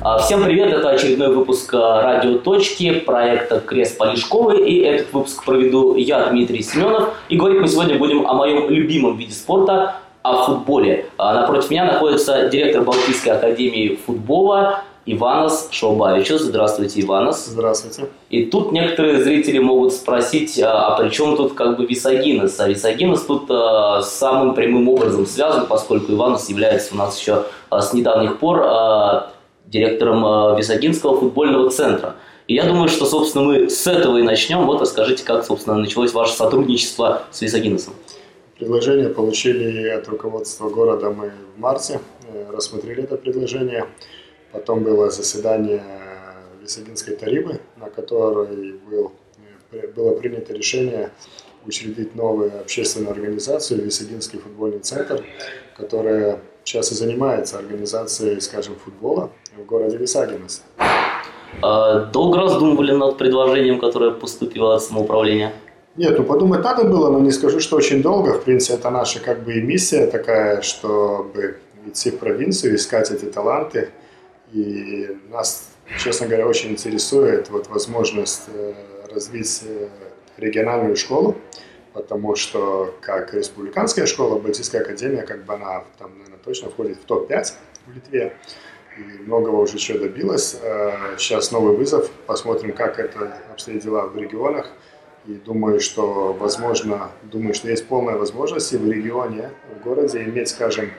А, всем привет, это очередной выпуск а, «Радио Точки» проекта «Крест Полишковый». И этот выпуск проведу я, Дмитрий Семенов. И говорить мы сегодня будем о моем любимом виде спорта – о футболе. А, напротив меня находится директор Балтийской академии футбола Иванос Шоубавичус. Здравствуйте, Иванос. Здравствуйте. И тут некоторые зрители могут спросить, а при чем тут как бы Висагинес? А Висагинес тут а, самым прямым образом связан, поскольку Иванос является у нас еще а, с недавних пор а, директором э, Висагинского футбольного центра. И я думаю, что, собственно, мы с этого и начнем. Вот расскажите, как, собственно, началось ваше сотрудничество с Висагинесом. Предложение получили от руководства города мы в марте, э, рассмотрели это предложение. Потом было заседание Висагинской тарибы, на которой был, э, было принято решение учредить новую общественную организацию Висагинский футбольный центр, которая сейчас и занимается организацией, скажем, футбола в городе Висагинес. А долго раздумывали над предложением, которое поступило от самоуправления? Нет, ну подумать надо было, но не скажу, что очень долго. В принципе, это наша как бы и миссия такая, чтобы идти в провинцию, искать эти таланты. И нас, честно говоря, очень интересует вот возможность э, развить э, региональную школу, потому что как республиканская школа, Балтийская академия, как бы она там, наверное, точно входит в топ-5 в Литве многого уже еще добилась. Сейчас новый вызов, посмотрим, как это обстоят дела в регионах. И думаю, что возможно, думаю, что есть полная возможность и в регионе, в городе иметь, скажем,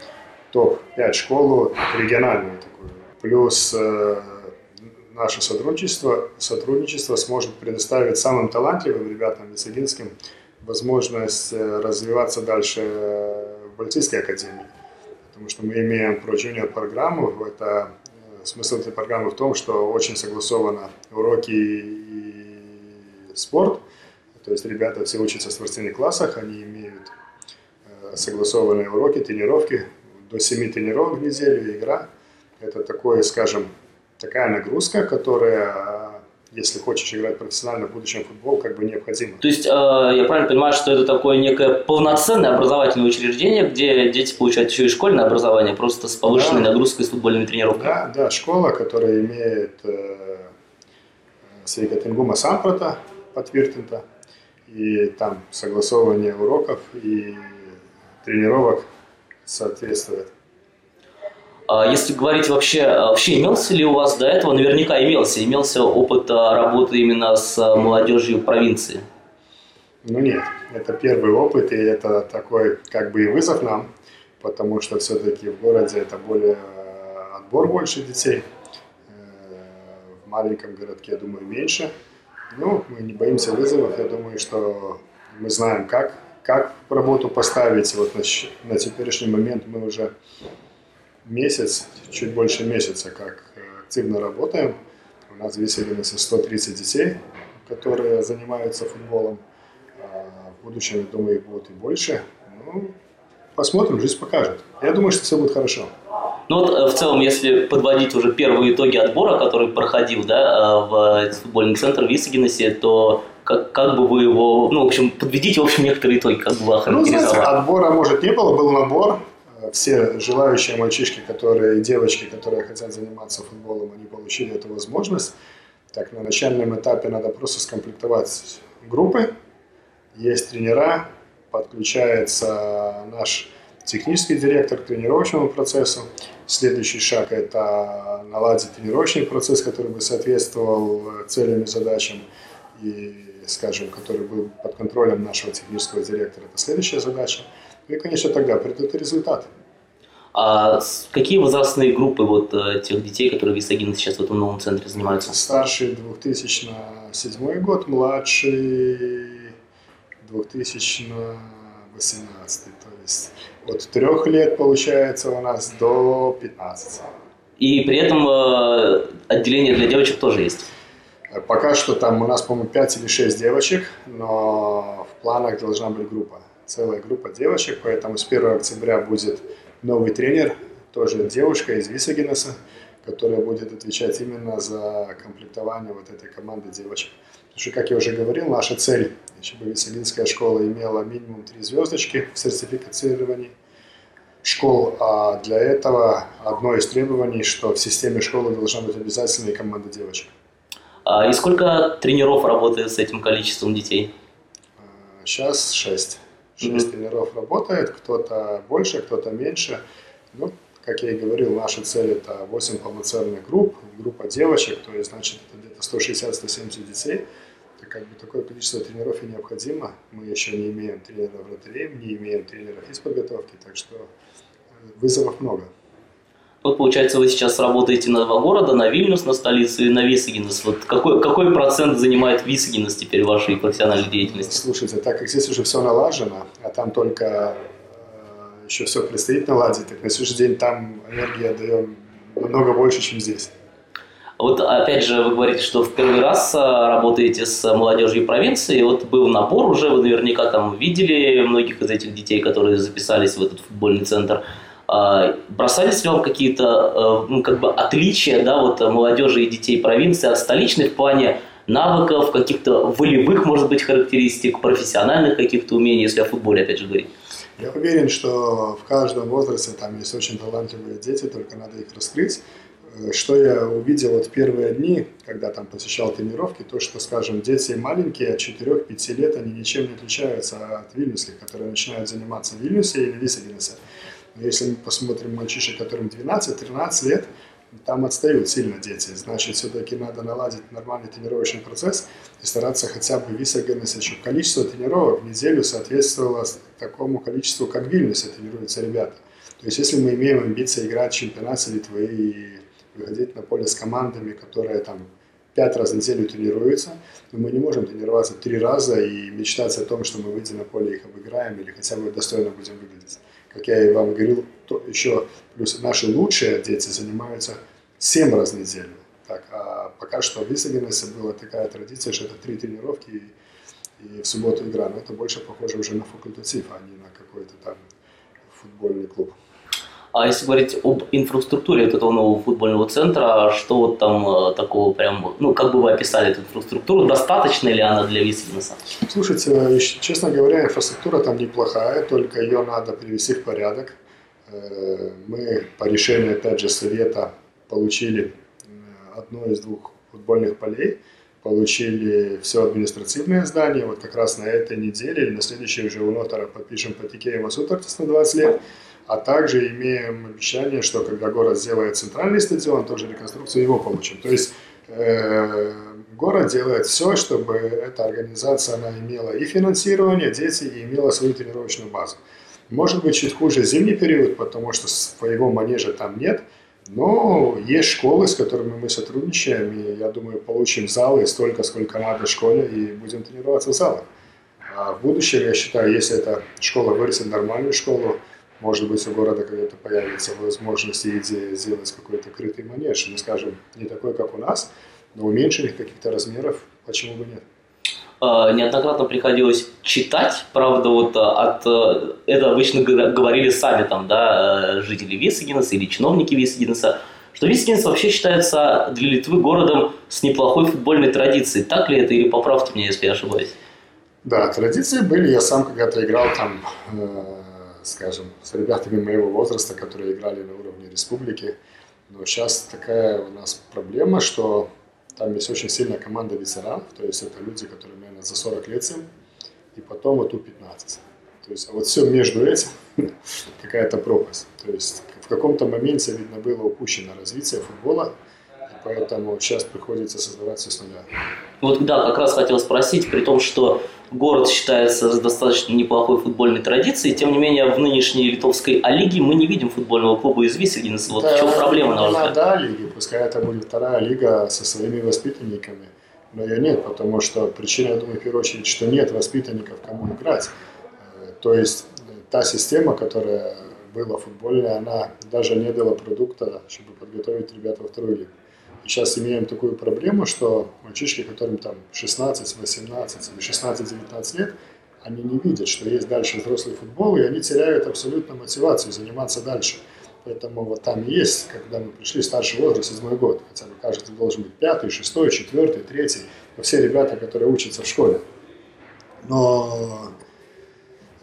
топ-5 школу региональную такую. Плюс э, наше сотрудничество, сотрудничество сможет предоставить самым талантливым ребятам Висагинским возможность э, развиваться дальше в Балтийской академии потому что мы имеем Pro Junior программу. Это, э, смысл этой программы в том, что очень согласованы уроки и спорт. То есть ребята все учатся в спортивных классах, они имеют э, согласованные уроки, тренировки, до 7 тренировок в неделю, игра. Это такое, скажем, такая нагрузка, которая если хочешь играть профессионально в будущем футбол, как бы необходимо. То есть э, я правильно понимаю, что это такое некое полноценное образовательное учреждение, где дети получают еще и школьное образование, просто с повышенной да. нагрузкой с футбольными тренировками? Да, да, школа, которая имеет э, Свейкатингума Сампрота подтверждена, и там согласование уроков и тренировок соответствует. А если говорить вообще, вообще имелся ли у вас до этого, наверняка имелся, имелся опыт а, работы именно с а, молодежью провинции? Ну нет, это первый опыт, и это такой как бы и вызов нам, потому что все-таки в городе это более отбор больше детей, э, в маленьком городке, я думаю, меньше. Ну, мы не боимся вызовов, я думаю, что мы знаем, как, как работу поставить. Вот на, на теперешний момент мы уже месяц, чуть больше месяца, как э, активно работаем. У нас в Веселиносе 130 детей, которые занимаются футболом. А в будущем, я думаю, их будет и больше. Ну, посмотрим, жизнь покажет. Я думаю, что все будет хорошо. Ну вот э, в целом, если подводить уже первые итоги отбора, который проходил да, э, в футбольный центр в Висагиносе, то как, как бы вы его, ну, в общем, подведите, в общем, некоторые итоги, как бы вы? Ну, знаете, отбора, может, не было, был набор, все желающие мальчишки, которые и девочки, которые хотят заниматься футболом, они получили эту возможность. Так, на начальном этапе надо просто скомплектовать группы. Есть тренера, подключается наш технический директор к тренировочному процессу. Следующий шаг – это наладить тренировочный процесс, который бы соответствовал целям и задачам, и, скажем, который был под контролем нашего технического директора. Это следующая задача. И, конечно, тогда придут результат. А какие возрастные группы вот э, тех детей, которые Висагин сейчас в этом новом центре занимаются? Старший 2007 год, младший 2018. То есть от трех лет получается у нас до 15. И при этом э, отделение для девочек тоже есть? Пока что там у нас, по-моему, 5 или 6 девочек, но в планах должна быть группа целая группа девочек, поэтому с 1 октября будет новый тренер, тоже девушка из Висагинеса, которая будет отвечать именно за комплектование вот этой команды девочек. Потому что, как я уже говорил, наша цель, чтобы Висагинская школа имела минимум три звездочки в сертификацировании. школ, а для этого одно из требований, что в системе школы должна быть обязательно и команда девочек. А, и сколько тренеров работает с этим количеством детей? Сейчас шесть. Шесть mm-hmm. тренеров работает, кто-то больше, кто-то меньше. Ну, как я и говорил, наша цель это 8 полноценных групп, группа девочек, то есть, значит, это где-то 160-170 детей. Это как бы такое количество тренеров и необходимо. Мы еще не имеем тренеров вратарей, не имеем тренеров из подготовки, так что вызовов много. Вот, получается, вы сейчас работаете на два города, на Вильнюс, на столицу и на Висагинес. Вот какой, какой процент занимает Висагинес теперь вашей профессиональной деятельности? Слушайте, так как здесь уже все налажено, а там только э, еще все предстоит наладить, так на сегодняшний день там энергия даем намного больше, чем здесь. Вот опять же вы говорите, что в первый раз э, работаете с молодежью провинции. Вот был набор уже, вы наверняка там видели многих из этих детей, которые записались в этот футбольный центр. А, бросались ли вам какие-то э, ну, как бы отличия да, вот, молодежи и детей провинции от столичных в плане навыков, каких-то волевых, может быть, характеристик, профессиональных каких-то умений, если о футболе, опять же, говорить? Я уверен, что в каждом возрасте там есть очень талантливые дети, только надо их раскрыть. Э, что я увидел вот первые дни, когда там посещал тренировки, то, что, скажем, дети маленькие, от 4-5 лет, они ничем не отличаются от вильнюсских, которые начинают заниматься в Вильнюсе или Висагенесе. Если мы посмотрим мальчишек, которым 12-13 лет, там отстают сильно дети. Значит, все-таки надо наладить нормальный тренировочный процесс и стараться хотя бы висогенность, чтобы количество тренировок в неделю соответствовало такому количеству, как в Вильнюсе тренируются ребята. То есть, если мы имеем амбиции играть в чемпионате Литвы и выходить на поле с командами, которые там пять раз в неделю тренируются, но мы не можем тренироваться три раза и мечтать о том, что мы выйдем на поле и их обыграем или хотя бы достойно будем выглядеть как я и вам говорил, то еще плюс наши лучшие дети занимаются 7 раз в неделю. Так, а пока что в Висагенесе была такая традиция, что это три тренировки и, и в субботу игра. Но это больше похоже уже на факультатив, а не на какой-то там футбольный клуб. А если говорить об инфраструктуре вот этого нового футбольного центра, что вот там э, такого прям, ну, как бы вы описали эту инфраструктуру, достаточно ли она для бизнеса? Слушайте, э, честно говоря, инфраструктура там неплохая, только ее надо привести в порядок. Э, мы по решению, опять же, совета получили одно из двух футбольных полей, получили все административное здание, вот как раз на этой неделе или на следующей уже у нотара подпишем по Тикеева Сутартис на 20 лет, а также имеем обещание, что когда город сделает центральный стадион, тоже реконструкцию его получим. То есть э, город делает все, чтобы эта организация она имела и финансирование, дети, и имела свою тренировочную базу. Может быть, чуть хуже зимний период, потому что своего манежа там нет, но есть школы, с которыми мы сотрудничаем, и я думаю, получим залы столько, сколько надо в школе, и будем тренироваться в залах. А в будущем, я считаю, если эта школа вырастет нормальную школу, может быть, у города когда-то появится возможность и идея сделать какой-то крытый манеж, ну, скажем, не такой, как у нас, но уменьшенных каких-то размеров, почему бы нет? А, неоднократно приходилось читать, правда, вот а, от э, это обычно говорили сами там, да, э, жители Висагинеса или чиновники Висагинеса, что Висагинес вообще считается для Литвы городом с неплохой футбольной традицией. Так ли это или поправьте меня, если я ошибаюсь? Да, традиции были. Я сам когда-то играл там э, скажем, с ребятами моего возраста, которые играли на уровне республики. Но сейчас такая у нас проблема, что там есть очень сильная команда ветеранов, то есть это люди, которые, наверное, за 40 лет всем, и потом вот У-15. То есть а вот все между этим какая-то пропасть. То есть в каком-то моменте, видно, было упущено развитие футбола, поэтому сейчас приходится создавать все с нуля. Вот да, как раз хотел спросить, при том, что город считается с достаточно неплохой футбольной традицией, тем не менее в нынешней литовской А-лиге мы не видим футбольного клуба из Висагинеса. Вот да, в чем проблема, на ваш взгляд? Да, лиги, пускай это будет вторая лига со своими воспитанниками, но ее нет, потому что причина, я думаю, в первую очередь, что нет воспитанников, кому играть. Э, то есть э, та система, которая была футбольная, она даже не дала продукта, чтобы подготовить ребят во вторую лигу сейчас имеем такую проблему, что мальчишки, которым там 16, 18 или 16-19 лет, они не видят, что есть дальше взрослый футбол, и они теряют абсолютно мотивацию заниматься дальше. Поэтому вот там есть, когда мы пришли, старший возраст, седьмой год, хотя бы кажется, должен быть пятый, шестой, четвертый, третий, все ребята, которые учатся в школе. Но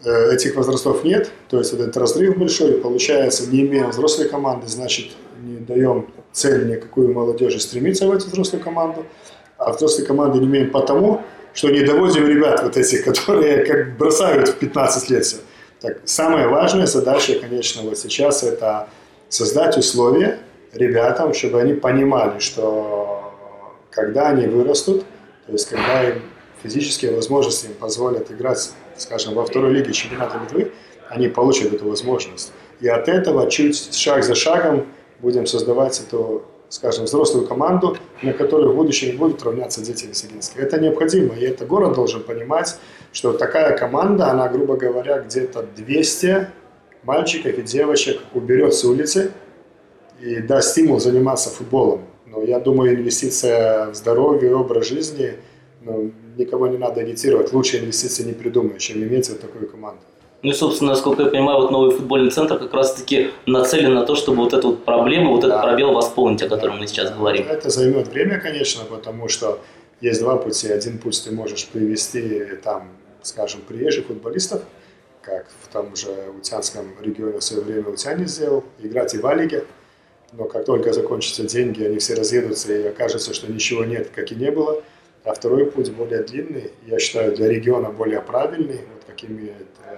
э, этих возрастов нет, то есть этот разрыв большой, получается, не имея взрослой команды, значит, не даем цель никакую молодежи стремиться в эту взрослую команду, а взрослой команды не имеем потому, что не доводим ребят вот этих, которые как бросают в 15 лет все. Так, самая важная задача, конечно, вот сейчас это создать условия ребятам, чтобы они понимали, что когда они вырастут, то есть когда им физические возможности им позволят играть, скажем, во второй лиге чемпионата Литвы, они получат эту возможность. И от этого чуть шаг за шагом будем создавать эту, скажем, взрослую команду, на которой в будущем будут равняться дети Висагинских. Это необходимо, и это город должен понимать, что такая команда, она, грубо говоря, где-то 200 мальчиков и девочек уберет с улицы и даст стимул заниматься футболом. Но я думаю, инвестиция в здоровье образ жизни, ну, никого не надо агитировать. Лучше инвестиции не придумаешь, чем иметь вот такую команду. Ну и, собственно, насколько я понимаю, вот новый футбольный центр как раз-таки нацелен на то, чтобы вот эту вот проблему, вот да. этот пробел восполнить, о котором мы сейчас говорим. Это займет время, конечно, потому что есть два пути. Один путь ты можешь привести там, скажем, приезжих футболистов, как в том же Утянском регионе в свое время Утяне сделал, играть и в А-лиге. Но как только закончатся деньги, они все разъедутся и окажется, что ничего нет, как и не было. А второй путь более длинный, я считаю, для региона более правильный, вот как имеет э,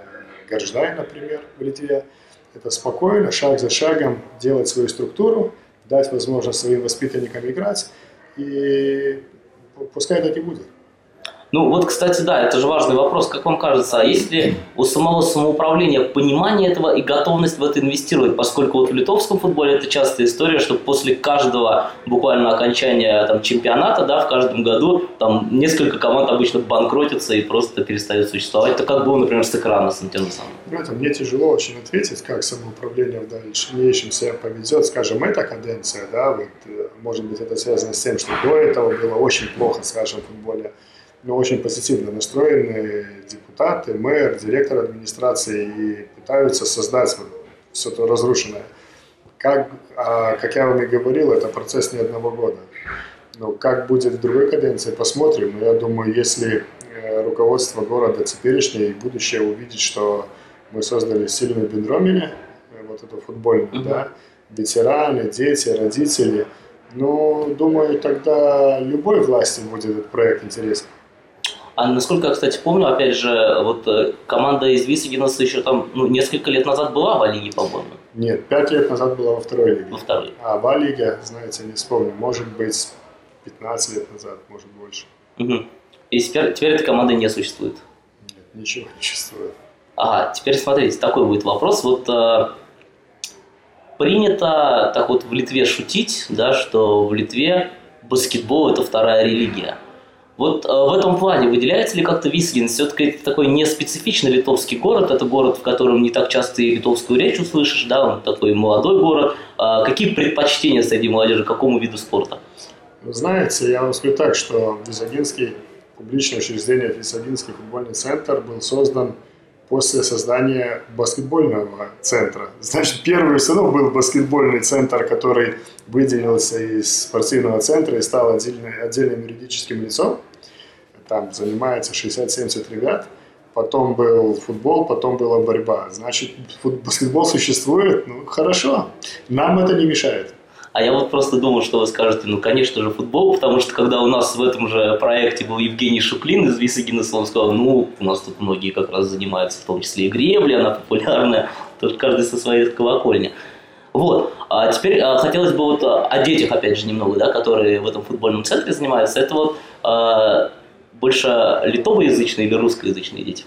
Горждай, например, в Литве. Это спокойно, шаг за шагом делать свою структуру, дать возможность своим воспитанникам играть, и пускай так и будет. Ну вот, кстати, да, это же важный вопрос. Как вам кажется, а есть ли у самого самоуправления понимание этого и готовность в это инвестировать? Поскольку вот в литовском футболе это частая история, что после каждого буквально окончания там, чемпионата, да, в каждом году там несколько команд обычно банкротятся и просто перестают существовать. Это как было, например, с экрана с Антеносом. Это мне тяжело очень ответить, как самоуправление в дальнейшем себя поведет. Скажем, эта каденция, да, вот, э, может быть, это связано с тем, что до этого было очень плохо, скажем, в футболе но очень позитивно настроенные депутаты, мэр, директор администрации и пытаются создать вот все то разрушенное. Как, а, как я вам и говорил, это процесс не одного года. Но как будет в другой каденции, посмотрим. Но я думаю, если э, руководство города теперешнее и будущее увидит, что мы создали сильную бендромини, э, вот эту футбольную, mm-hmm. да, ветераны, дети, родители, ну, думаю, тогда любой власти будет этот проект интересен. А насколько я, кстати, помню, опять же, вот э, команда из Висагинаса еще там ну, несколько лет назад была в А-лиге, по-моему. Нет, пять лет назад была во второй лиге. Во второй. А в А-лиге, знаете, не вспомню, может быть, 15 лет назад, может больше. Угу. И теперь, теперь этой команды не существует? Нет, ничего не существует. Ага, теперь смотрите, такой будет вопрос. Вот э, принято так вот в Литве шутить, да, что в Литве баскетбол это вторая религия. Вот э, в этом плане выделяется ли как-то Висгин? Все-таки это такой не специфичный литовский город, это город, в котором не так часто и литовскую речь услышишь, да, он такой молодой город. А какие предпочтения среди молодежи, какому виду спорта? Вы знаете, я вам скажу так, что Висагинский, публичное учреждение Висагинский футбольный центр был создан после создания баскетбольного центра. Значит, первый все равно был баскетбольный центр, который выделился из спортивного центра и стал отдельным, отдельным юридическим лицом там занимается 60-70 ребят, потом был футбол, потом была борьба. Значит, баскетбол существует, ну хорошо, нам это не мешает. А я вот просто думал, что вы скажете, ну, конечно же, футбол, потому что когда у нас в этом же проекте был Евгений Шуклин из Висагинеса, он сказал, ну, у нас тут многие как раз занимаются, в том числе и гребли, она популярная, тоже каждый со своей колокольни. Вот. А теперь а, хотелось бы вот о детях, опять же, немного, да, которые в этом футбольном центре занимаются. Это вот а, больше литовоязычные или русскоязычные дети?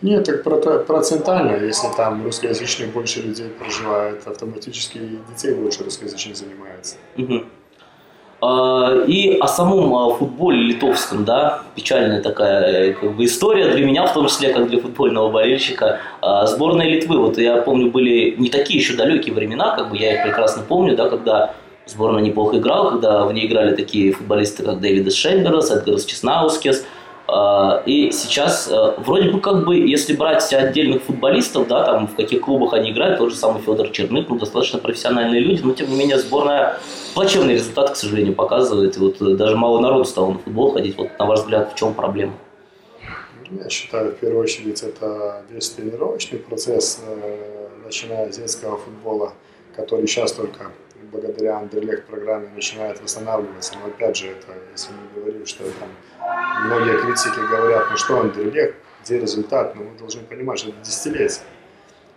Нет, так процентально, если там русскоязычных больше людей проживает, автоматически детей больше русскоязычных занимается. Угу. И о самом а, футболе литовском, да, печальная такая как бы, история для меня, в том числе, как для футбольного болельщика. А, сборная Литвы, вот я помню, были не такие еще далекие времена, как бы я их прекрасно помню, да, когда сборная неплохо играла, когда в ней играли такие футболисты, как Дэвид Шейберс, Эдгарс Чеснаускес. А, и сейчас, э, вроде бы, как бы, если брать отдельных футболистов, да, там, в каких клубах они играют, тот же самый Федор Черных, ну, достаточно профессиональные люди, но, тем не менее, сборная плачевный результат, к сожалению, показывает. И вот э, даже мало народу стало на футбол ходить. Вот, на ваш взгляд, в чем проблема? Я считаю, в первую очередь, это весь тренировочный процесс, э, начиная с детского футбола, который сейчас только благодаря Андерлехт программе начинает восстанавливаться. Но опять же, это, если мы говорим, что там многие критики говорят, ну что Андерлехт, где результат, но мы должны понимать, что это десятилетие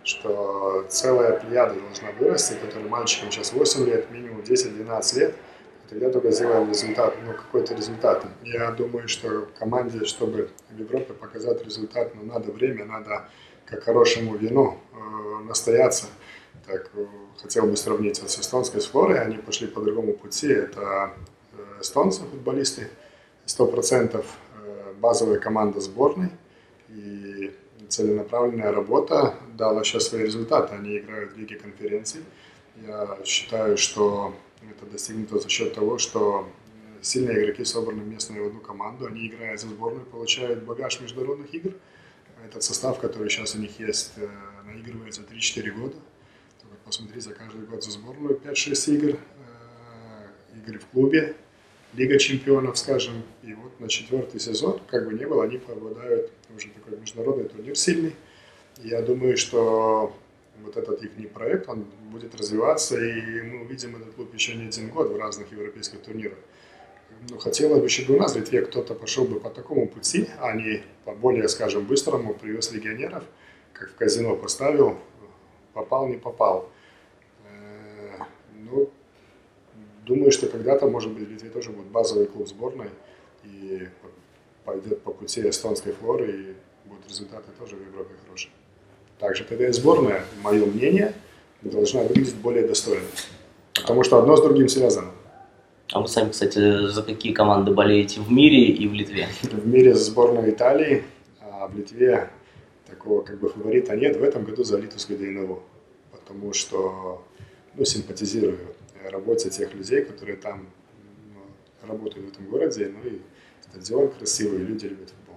что целая плеяда должна вырасти, которым мальчикам сейчас 8 лет, минимум 10-12 лет, тогда только сделаем результат, ну какой-то результат. Я думаю, что команде, чтобы в Европе показать результат, ну надо время, надо как хорошему вину э, настояться. Так, э, хотел бы сравнить вот с эстонской с Флорой, они пошли по другому пути, это э, эстонцы, футболисты, 100% э, базовая команда сборной, и целенаправленная работа дала сейчас свои результаты. Они играют в Лиге конференций. Я считаю, что это достигнуто за счет того, что сильные игроки собраны местные в одну команду. Они играют за сборную, получают багаж международных игр. Этот состав, который сейчас у них есть, наигрывается 3-4 года. Посмотри за каждый год за сборную 5-6 игр. Э, игры в клубе, Лига чемпионов, скажем, и вот на четвертый сезон, как бы ни было, они попадают уже такой международный турнир сильный. Я думаю, что вот этот их проект, он будет развиваться, и мы увидим этот клуб еще не один год в разных европейских турнирах. Ну, хотелось бы, чтобы у нас в Литве кто-то пошел бы по такому пути, а не по более, скажем, быстрому, привез легионеров, как в казино поставил, попал, не попал. Э, ну, Думаю, что когда-то, может быть, в Литве тоже будет базовый клуб сборной и пойдет по пути эстонской флоры, и будут результаты тоже в Европе хорошие. Также тогда и сборная, мое мнение, должна выглядеть более достойно. Потому что одно с другим связано. А вы сами, кстати, за какие команды болеете в мире и в Литве? В мире за сборную Италии, а в Литве такого как бы фаворита нет. В этом году за Литовскую ДНВ. Потому что ну, симпатизирую работе тех людей, которые там ну, работают в этом городе. Ну и стадион красивый, люди любят футбол.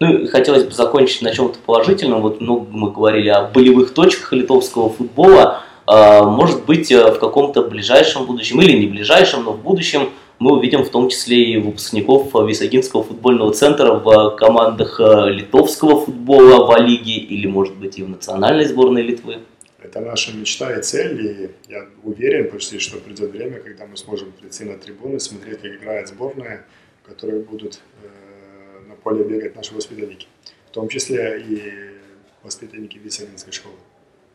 Ну хотелось бы закончить на чем-то положительном. Вот много мы говорили о болевых точках литовского футбола. А, может быть, э, в каком-то ближайшем будущем, или не ближайшем, но в будущем мы увидим в том числе и выпускников Висагинского футбольного центра в командах э, литовского футбола в Лиге или, может быть, и в национальной сборной Литвы. Это наша мечта и цель, и я уверен почти, что придет время, когда мы сможем прийти на трибуны, смотреть, как играет сборная, в которой будут э, на поле бегать наши воспитанники, в том числе и воспитанники Висенинской школы.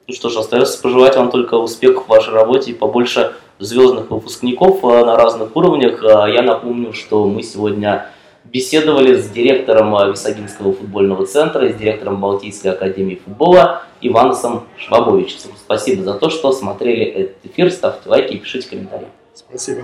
Ну что ж, остается пожелать вам только успехов в вашей работе и побольше звездных выпускников э, на разных уровнях. Э, я напомню, что мы сегодня беседовали с директором э, Висагинского футбольного центра и с директором Балтийской академии футбола Иваносом Швабовичем. Спасибо за то, что смотрели этот эфир. Ставьте лайки и пишите комментарии. Спасибо.